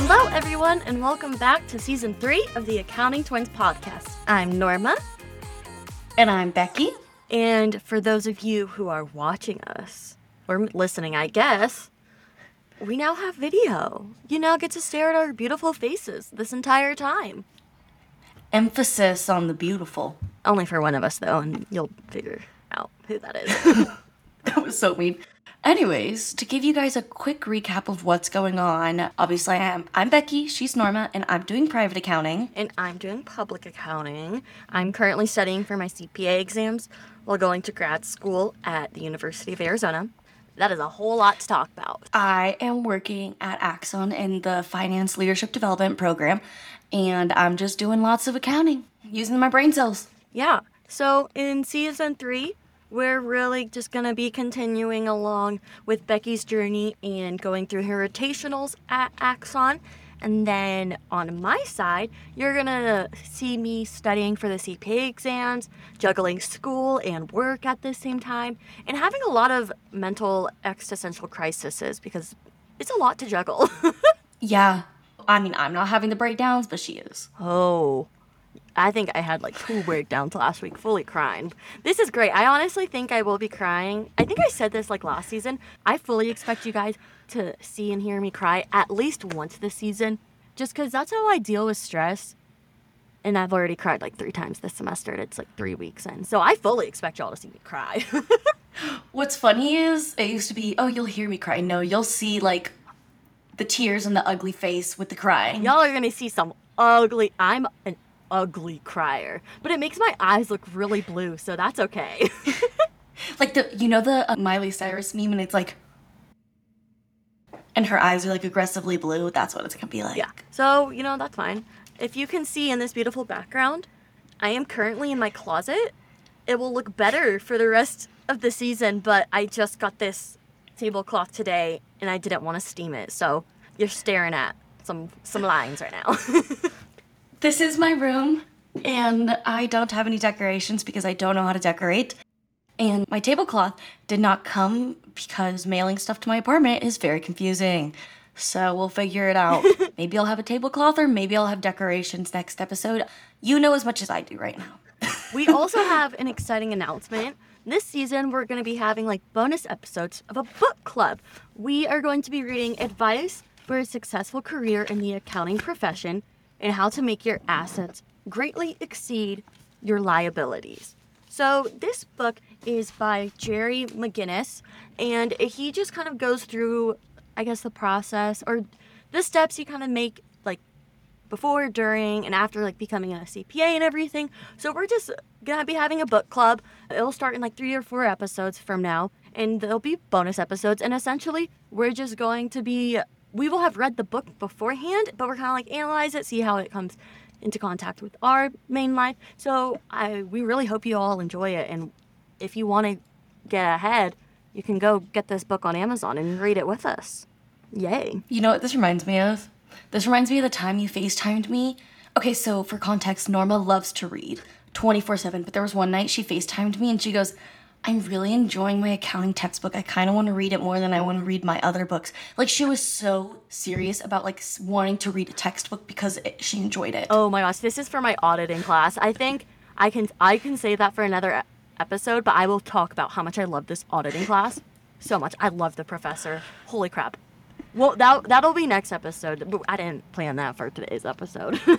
Hello, everyone, and welcome back to season three of the Accounting Twins podcast. I'm Norma, And I'm Becky. and for those of you who are watching us, or listening, I guess, we now have video. You now get to stare at our beautiful faces this entire time. Emphasis on the beautiful. Only for one of us, though, and you'll figure out who that is. That was so mean. Anyways, to give you guys a quick recap of what's going on, obviously I am I'm Becky, she's Norma, and I'm doing private accounting. and I'm doing public accounting. I'm currently studying for my CPA exams while going to grad school at the University of Arizona. That is a whole lot to talk about. I am working at Axon in the Finance Leadership Development Program, and I'm just doing lots of accounting, using my brain cells. Yeah. So in season three, we're really just gonna be continuing along with Becky's journey and going through her rotationals at Axon. And then on my side, you're gonna see me studying for the CPA exams, juggling school and work at the same time, and having a lot of mental existential crises because it's a lot to juggle. Yeah. I mean, I'm not having the breakdowns, but she is. Oh, I think I had like two breakdowns last week, fully crying. This is great. I honestly think I will be crying. I think I said this like last season. I fully expect you guys to see and hear me cry at least once this season, just because that's how I deal with stress. And I've already cried like three times this semester, and it's like three weeks in. So I fully expect y'all to see me cry. What's funny is it used to be, oh, you'll hear me cry. No, you'll see like the tears and the ugly face with the crying. y'all are gonna see some ugly. I'm an ugly crier, but it makes my eyes look really blue, so that's okay. Like the, you know the uh, Miley Cyrus meme, and it's like, and her eyes are like aggressively blue. That's what it's gonna be like. Yeah. So, you know, that's fine. If you can see in this beautiful background, I am currently in my closet. It will look better for the rest of the season, but I just got this tablecloth today and I didn't want to steam it. So, you're staring at some some lines right now. This is my room, and I don't have any decorations because I don't know how to decorate. And my tablecloth did not come because mailing stuff to my apartment is very confusing. So we'll figure it out. maybe I'll have a tablecloth, or maybe I'll have decorations next episode. You know as much as I do right now. we also have an exciting announcement. This season, we're going to be having like bonus episodes of a book club. We are going to be reading Advice for a Successful Career in the Accounting Profession and How to Make Your Assets Greatly Exceed Your Liabilities. So, this book is by Jerry Maginnis, and he just kind of goes through, I guess, the process or the steps you kind of make like before, during, and after like becoming a CPA and everything. So we're just gonna be having a book club. It'll start in like three or four episodes from now, and there'll be bonus episodes. And essentially, we're just going to be we will have read the book beforehand, but we're kind of like analyze it, see how it comes into contact with our main life. So I we really hope you all enjoy it, and if you want to get ahead, you can go get this book on Amazon and read it with us. Yay! You know what this reminds me of? This reminds me of the time you FaceTimed me. Okay, so for context, Norma loves to read 24 7, but there was one night she FaceTimed me and she goes, I'm really enjoying my accounting textbook. I kind of want to read it more than I want to read my other books. Like she was so serious about like wanting to read a textbook because it, she enjoyed it. Oh my gosh, this is for my auditing class. I think I can I can say that for another episode, but I will talk about how much I love this auditing class so much. I love the professor. Holy crap. Well, that that'll be next episode. I didn't plan that for today's episode.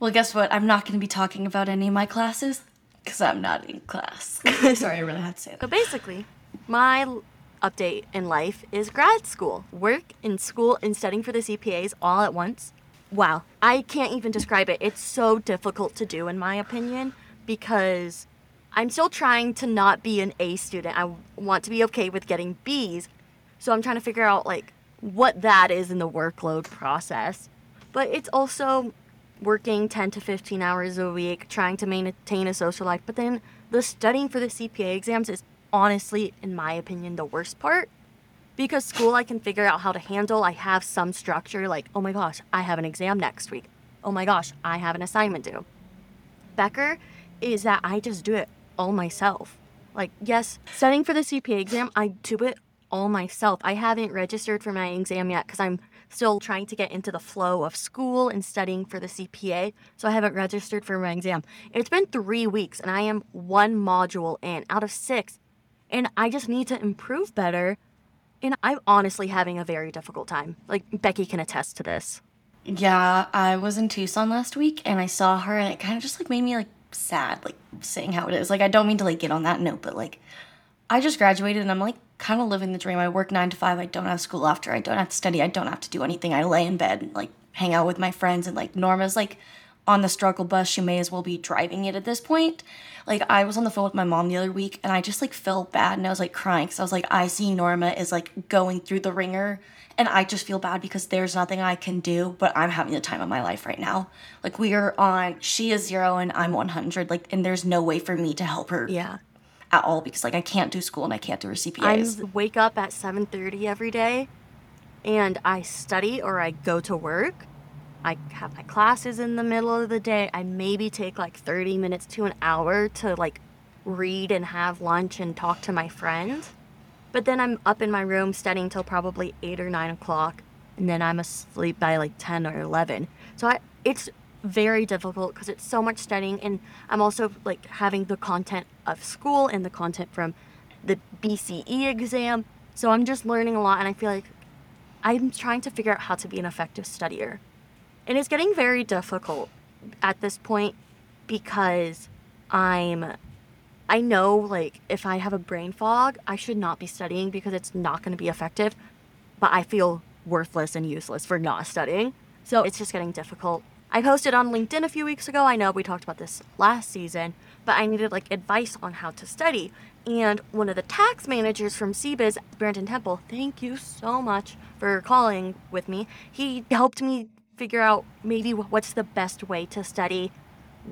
Well, guess what? I'm not going to be talking about any of my classes because I'm not in class. Sorry, I really had to say that. so that. basically, my l- update in life is grad school. Work in school and studying for the CPAs all at once. Wow, I can't even describe it. It's so difficult to do, in my opinion, because I'm still trying to not be an A student. I want to be okay with getting Bs. So I'm trying to figure out like what that is in the workload process. But it's also working 10 to 15 hours a week, trying to maintain a social life. But then the studying for the CPA exams is honestly, in my opinion, the worst part. Because school, I can figure out how to handle. I have some structure, like, oh my gosh, I have an exam next week. Oh my gosh, I have an assignment due. Becker is that I just do it all myself. Like, yes, studying for the CPA exam, I do it all myself. I haven't registered for my exam yet because I'm still trying to get into the flow of school and studying for the CPA. So I haven't registered for my exam. It's been three weeks and I am one module in out of six. And I just need to improve better. And I'm honestly having a very difficult time. Like, Becky can attest to this. Yeah, I was in Tucson last week and I saw her and it kind of just like made me like sad, like saying how it is. Like I don't mean to like get on that note, but like I just graduated and I'm like kind of living the dream. I work 9 to 5. I don't have school after. I don't have to study. I don't have to do anything. I lay in bed and like hang out with my friends and like Norma's like on the struggle bus. She may as well be driving it at this point. Like I was on the phone with my mom the other week and I just like felt bad and I was like crying because I was like I see Norma is like going through the ringer and I just feel bad because there's nothing I can do, but I'm having the time of my life right now. Like we are on, she is zero and I'm 100. Like, and there's no way for me to help her Yeah. At all because like I can't do school and I can't do her CPAs. I wake up at 7:30 every day and I study or I go to work. I have my classes in the middle of the day. I maybe take like 30 minutes to an hour to like read and have lunch and talk to my friends. But then I'm up in my room studying till probably 8 or 9 o'clock and then I'm asleep by like 10 or 11. So I, it's very difficult because it's so much studying and I'm also like having the content of school and the content from the BCE exam. So I'm just learning a lot and I feel like I'm trying to figure out how to be an effective studier. And it's getting very difficult at this point because I'm I know like if I have a brain fog, I should not be studying because it's not going to be effective, but I feel worthless and useless for not studying. So it's just getting difficult. I posted on LinkedIn a few weeks ago. I know we talked about this last season, but I needed like advice on how to study. And one of the tax managers from CBiz, Brandon Temple, thank you so much for calling with me. He helped me figure out maybe what's the best way to study,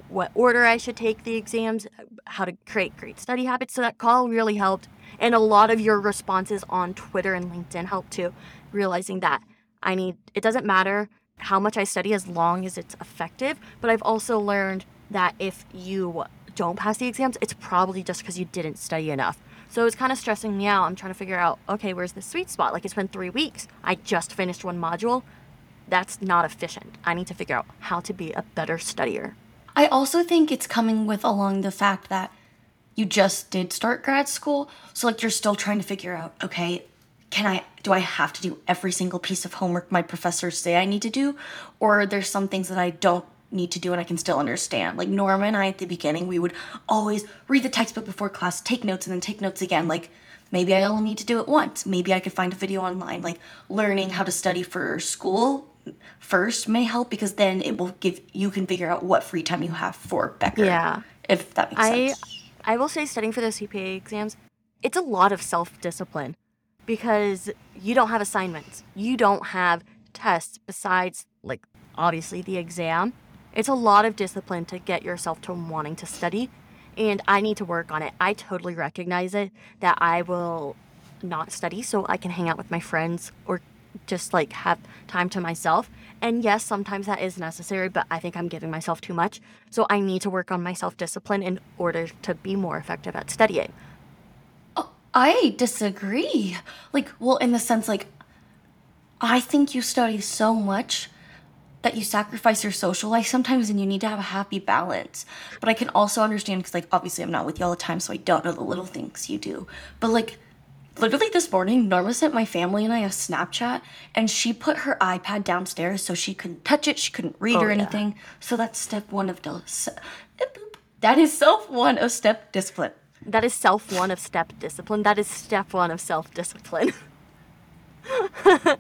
what order I should take the exams, how to create great study habits. So that call really helped. And a lot of your responses on Twitter and LinkedIn helped too, realizing that I need, it doesn't matter how much I study as long as it's effective. But I've also learned that if you don't pass the exams, it's probably just because you didn't study enough. So it's kind of stressing me out. I'm trying to figure out, okay, where's the sweet spot? Like it's been three weeks. I just finished one module. That's not efficient. I need to figure out how to be a better studier. I also think it's coming with along the fact that you just did start grad school. So like you're still trying to figure out, okay, can I do I have to do every single piece of homework my professors say I need to do? Or there's some things that I don't need to do and I can still understand. Like Norma and I at the beginning, we would always read the textbook before class, take notes, and then take notes again. Like maybe I only need to do it once. Maybe I could find a video online. Like learning how to study for school first may help because then it will give you can figure out what free time you have for Becker. Yeah. If that makes I sense. I will say studying for the CPA exams, it's a lot of self-discipline because you don't have assignments. You don't have tests besides like obviously the exam. It's a lot of discipline to get yourself to wanting to study and I need to work on it. I totally recognize it that I will not study so I can hang out with my friends or just like have time to myself. And yes, sometimes that is necessary, but I think I'm giving myself too much. So I need to work on my self discipline in order to be more effective at studying. I disagree. Like, well, in the sense, like, I think you study so much that you sacrifice your social life sometimes and you need to have a happy balance. But I can also understand because, like, obviously I'm not with you all the time, so I don't know the little things you do. But, like, literally this morning, Norma sent my family and I a Snapchat and she put her iPad downstairs so she couldn't touch it, she couldn't read Oh, or yeah. anything. So that's step one of the. Eh, that is self one of step discipline. That is self one of step discipline. That is step one of self discipline.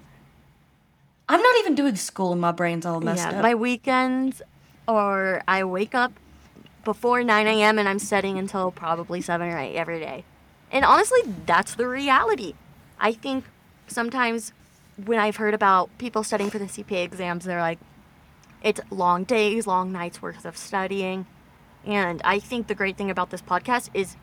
I'm not even doing school and my brain's all messed yeah, up. my weekends, or I wake up before 9 a.m. and I'm studying until probably 7 or 8 every day. And honestly, that's the reality. I think sometimes when I've heard about people studying for the CPA exams, they're like, it's long days, long nights worth of studying. And I think the great thing about this podcast is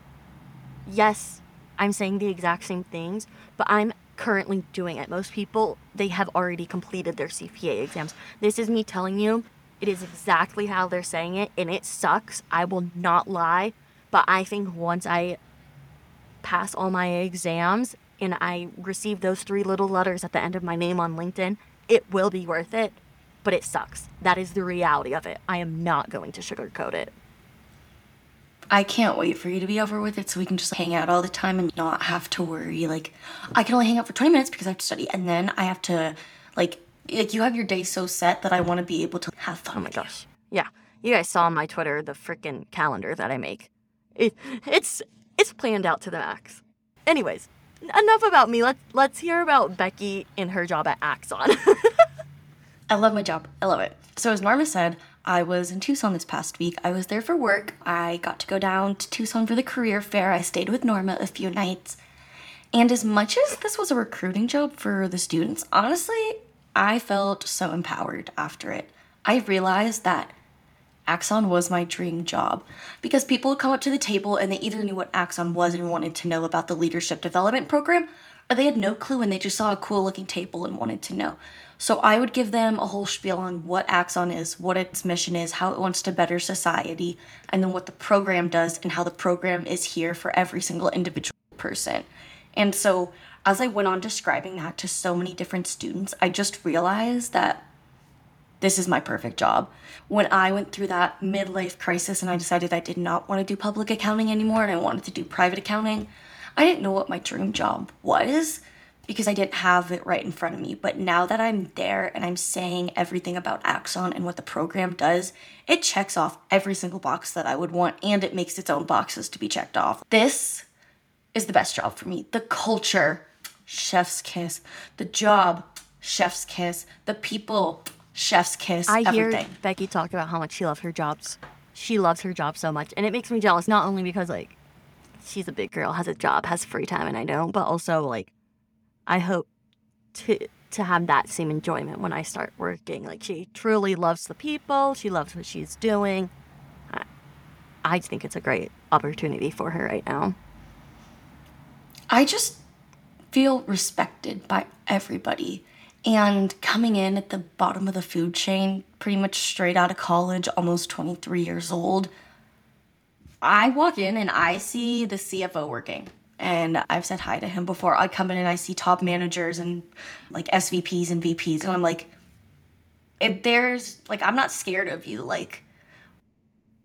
yes, I'm saying the exact same things, but I'm currently doing it. Most people, they have already completed their CPA exams. This is me telling you, it is exactly how they're saying it, and it sucks. I will not lie, but I think once I pass all my exams and I receive those three little letters at the end of my name on LinkedIn, it will be worth it, but it sucks. That is the reality of it. I am not going to sugarcoat it. I can't wait for you to be over with it so we can just hang out all the time and not have to worry. Like, I can only hang out for 20 minutes because I have to study, and then I have to, like, like you have your day so set that I want to be able to have fun. Oh my gosh. Yeah. You guys saw on my Twitter the freaking calendar that I make. It, it's it's planned out to the max. Anyways, enough about me. Let's let's hear about Becky and her job at Axon. I love my job. I love it. So as Norma said, I was in Tucson this past week. I was there for work. I got to go down to Tucson for the career fair. I stayed with Norma a few nights. And as much as this was a recruiting job for the students, honestly, I felt so empowered after it. I realized that Axon was my dream job because people would come up to the table and they either knew what Axon was and wanted to know about the leadership development program, or they had no clue and they just saw a cool looking table and wanted to know. So I would give them a whole spiel on what Axon is, what its mission is, how it wants to better society, and then what the program does and how the program is here for every single individual person. And so as I went on describing that to so many different students, I just realized that this is my perfect job. When I went through that midlife crisis and I decided I did not want to do public accounting anymore and I wanted to do private accounting, I didn't know what my dream job was because I didn't have it right in front of me. But now that I'm there and I'm saying everything about Axon and what the program does, it checks off every single box that I would want and it makes its own boxes to be checked off. This is the best job for me. The culture, chef's kiss. The job, chef's kiss. The people, chef's kiss. I hear. Becky talk about how much she loves her jobs. She loves her job so much, and it makes me jealous. Not only because like she's a big girl, has a job, has free time, and I don't, but also like I hope to to have that same enjoyment when I start working. Like she truly loves the people. She loves what she's doing. I, I think it's a great opportunity for her right now. I just feel respected by everybody. And coming in at the bottom of the food chain, pretty much straight out of college, almost 23 years old, I walk in and I see the CFO working. And I've said hi to him before. I come in and I see top managers and like SVPs and VPs. And I'm like, if there's like, I'm not scared of you. Like,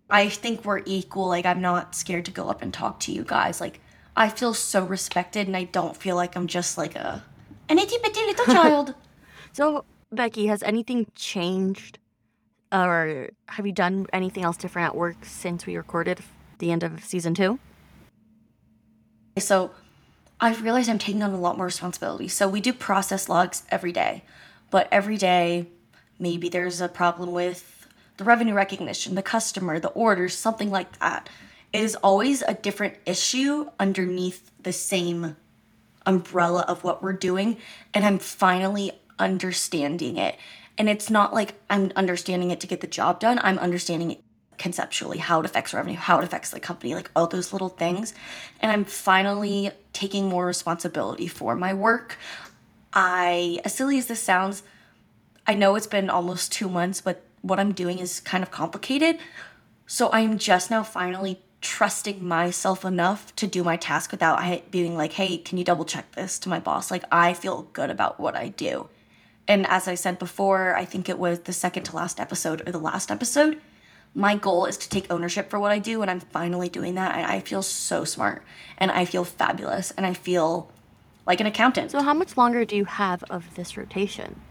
I think we're equal. Like, I'm not scared to go up and talk to you guys. Like, I feel so respected and I don't feel like I'm just like a an itty bitty little child. So Becky, has anything changed, or have you done anything else different at work since we recorded the end of season two? So I've realized I'm taking on a lot more responsibility. So we do process logs every day, but every day maybe there's a problem with the revenue recognition, the customer, the orders, something like that. It is always a different issue underneath the same umbrella of what we're doing, and I'm finally understanding it. And it's not like I'm understanding it to get the job done, I'm understanding it conceptually how it affects revenue, how it affects the company, like all those little things. And I'm finally taking more responsibility for my work. I, as silly as this sounds, I know it's been almost two months, but what I'm doing is kind of complicated. So I'm just now finally trusting myself enough to do my task without being like, hey, can you double check this to my boss? Like, I feel good about what I do. And as I said before, I think it was the second to last episode or the last episode, my goal is to take ownership for what I do. And I'm finally doing that. And I feel so smart and I feel fabulous and I feel like an accountant. So, how much longer do you have of this rotation?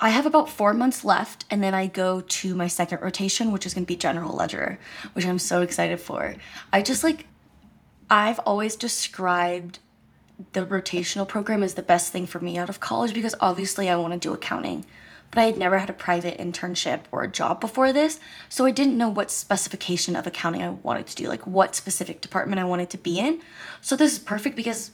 I have about four months left, and then I go to my second rotation, which is going to be general ledger, which I'm so excited for. I just like, I've always described the rotational program as the best thing for me out of college because obviously I want to do accounting. But I had never had a private internship or a job before this, so I didn't know what specification of accounting I wanted to do, like what specific department I wanted to be in. So this is perfect because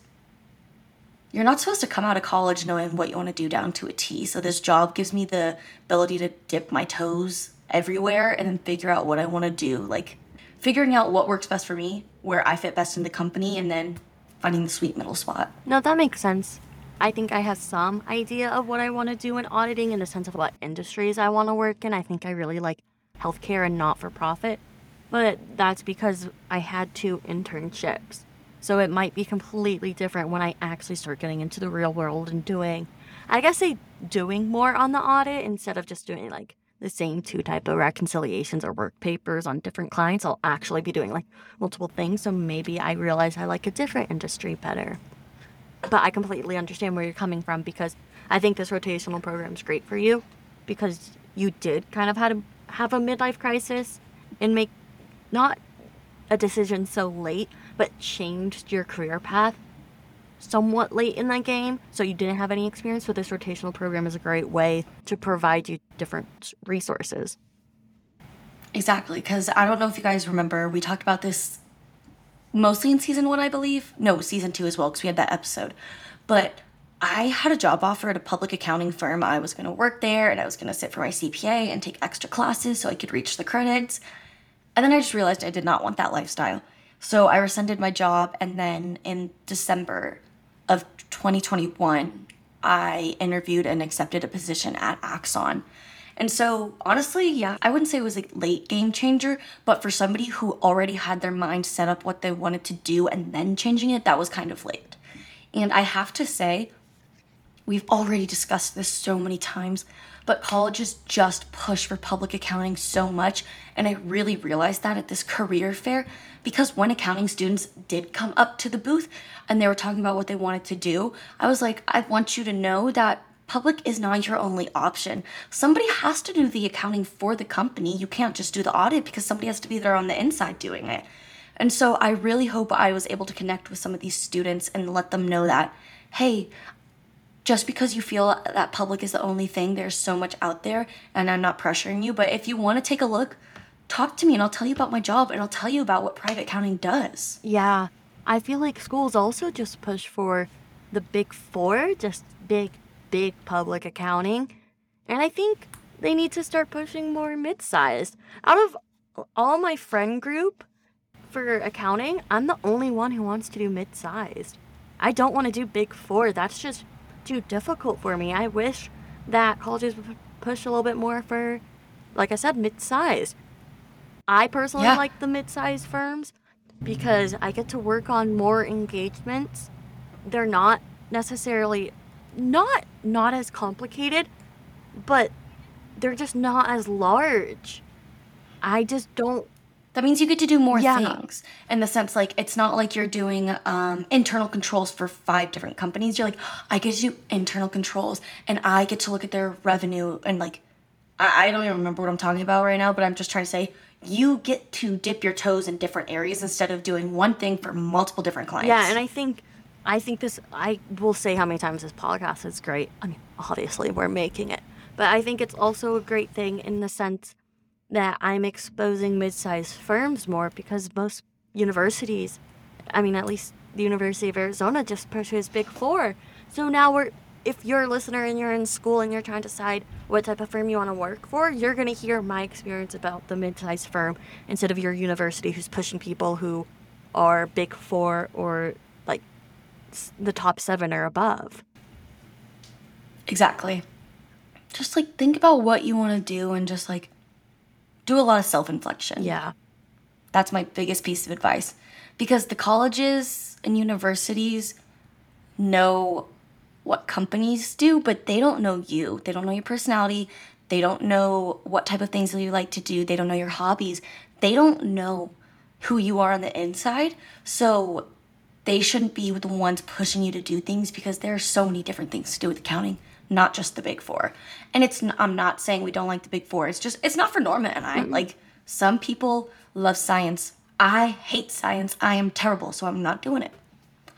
you're not supposed to come out of college knowing what you want to do down to a T. So this job gives me the ability to dip my toes everywhere and then figure out what I want to do. Like figuring out what works best for me, where I fit best in the company, and then finding the sweet middle spot. No, that makes sense. I think I have some idea of what I want to do in auditing in the sense of what industries I want to work in. I think I really like healthcare and not for profit. But that's because I had two internships So it might be completely different when I actually start getting into the real world and doing, I guess, say doing more on the audit instead of just doing like the same two type of reconciliations or work papers on different clients. I'll actually be doing like multiple things. So maybe I realize I like a different industry better. But I completely understand where you're coming from because I think this rotational program is great for you because you did kind of had a, have a midlife crisis and make not a decision so late, but changed your career path somewhat late in that game. So you didn't have any experience. So this rotational program is a great way to provide you different resources. Exactly, because I don't know if you guys remember, we talked about this mostly in season one, I believe. No, season two as well, because we had that episode. But I had a job offer at a public accounting firm. I was going to work there and I was going to sit for my CPA and take extra classes so I could reach the credits. And then I just realized I did not want that lifestyle. So I rescinded my job. And then in December of 2021, I interviewed and accepted a position at Axon. And so, honestly, yeah, I wouldn't say it was a late game changer, but for somebody who already had their mind set up what they wanted to do and then changing it, that was kind of late. And I have to say, we've already discussed this so many times, but colleges just push for public accounting so much. And I really realized that at this career fair because when accounting students did come up to the booth and they were talking about what they wanted to do, I was like, I want you to know that public is not your only option. Somebody has to do the accounting for the company. You can't just do the audit because somebody has to be there on the inside doing it. And so I really hope I was able to connect with some of these students and let them know that, hey, just because you feel that public is the only thing, there's so much out there, and I'm not pressuring you. But if you want to take a look, talk to me and I'll tell you about my job and I'll tell you about what private accounting does. Yeah. I feel like schools also just push for the big four, just big, big public accounting. And I think they need to start pushing more mid sized. Out of all my friend group for accounting, I'm the only one who wants to do mid sized. I don't want to do big four. That's just too difficult for me. I wish that colleges would push a little bit more for, like I said, mid sized. I personally Yeah. like the mid sized firms because I get to work on more engagements. They're not necessarily not not as complicated, but they're just not as large. I just don't That means you get to do more Yeah. things in the sense like it's not like you're doing um, internal controls for five different companies. You're like, I get to do internal controls and I get to look at their revenue and like, I, I don't even remember what I'm talking about right now, but I'm just trying to say you get to dip your toes in different areas instead of doing one thing for multiple different clients. Yeah, and I think I think this I will say how many times this podcast is great. I mean, obviously we're making it. But I think it's also a great thing in the sense that I'm exposing mid-sized firms more because most universities, I mean at least the University of Arizona just pushes Big 4. So now we're if you're a listener and you're in school and you're trying to decide what type of firm you want to work for, you're going to hear my experience about the mid-sized firm instead of your university who's pushing people who are Big 4 or the top 7 or above. Exactly. Just like think about what you want to do and just like do a lot of self inflection. Yeah. That's my biggest piece of advice. Because the colleges and universities know what companies do, but they don't know you. They don't know your personality. They don't know what type of things you like to do. They don't know your hobbies. They don't know who you are on the inside. So they shouldn't be the ones pushing you to do things because there are so many different things to do with accounting, not just the big four. And it's i'm not saying we don't like the big four. It's just it's not for Norma and I. Like some people love science. I hate science. I am terrible, so I'm not doing it.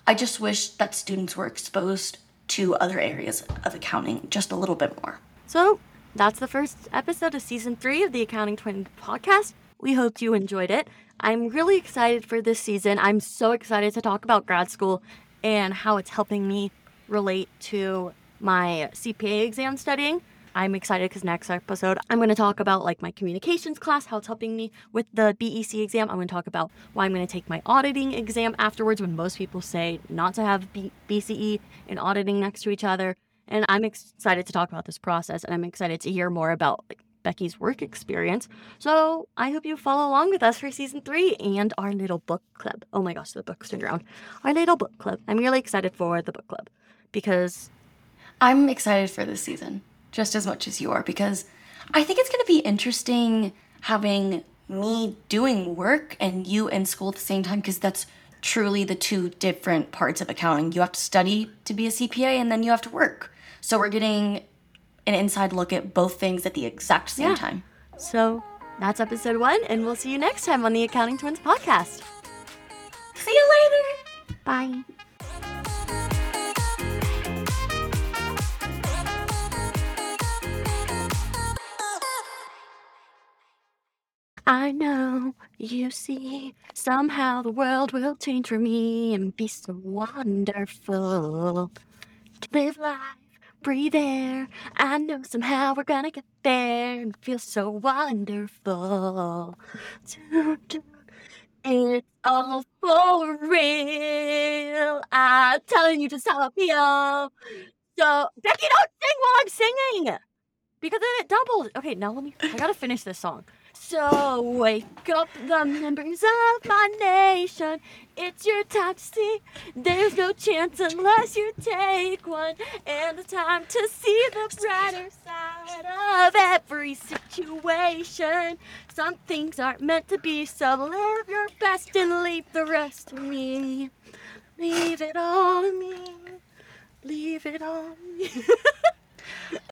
I just wish that students were exposed to other areas of accounting just a little bit more. So that's the first episode of season three of the Accounting Twin podcast. We hope you enjoyed it. I'm really excited for this season. I'm so excited to talk about grad school and how it's helping me relate to my CPA exam studying. I'm excited because next episode I'm going to talk about like my communications class, how it's helping me with the BEC exam. I'm going to talk about why I'm going to take my auditing exam afterwards when most people say not to have B- BCE and auditing next to each other. And I'm excited to talk about this process and I'm excited to hear more about like Becky's work experience. So I hope you follow along with us for season three and our little book club. Oh my gosh, the book's turned around. Our little book club. I'm really excited for the book club because I'm excited for this season just as much as you are because I think it's going to be interesting having me doing work and you in school at the same time because that's truly the two different parts of accounting. You have to study to be a CPA and then you have to work. So we're getting an inside look at both things at the exact same Yeah. time. so that's episode one, and we'll see you next time on the Accounting Twins podcast. See you later. Bye. I know, you see, somehow the world will change for me and be so wonderful. To live life, breathe air. I know somehow we're gonna get there and feel so wonderful. It's all for real. I'm telling you to stop feel. So, Becky, don't sing while I'm singing because then it doubles. Okay, now let me. I gotta finish this song. So wake up the members of my nation. It's your time to see. There's no chance unless you take one. And the time to see the brighter side of every situation. Some things aren't meant to be, so live your best and leave the rest to me. Leave it all to me. Leave it all to me.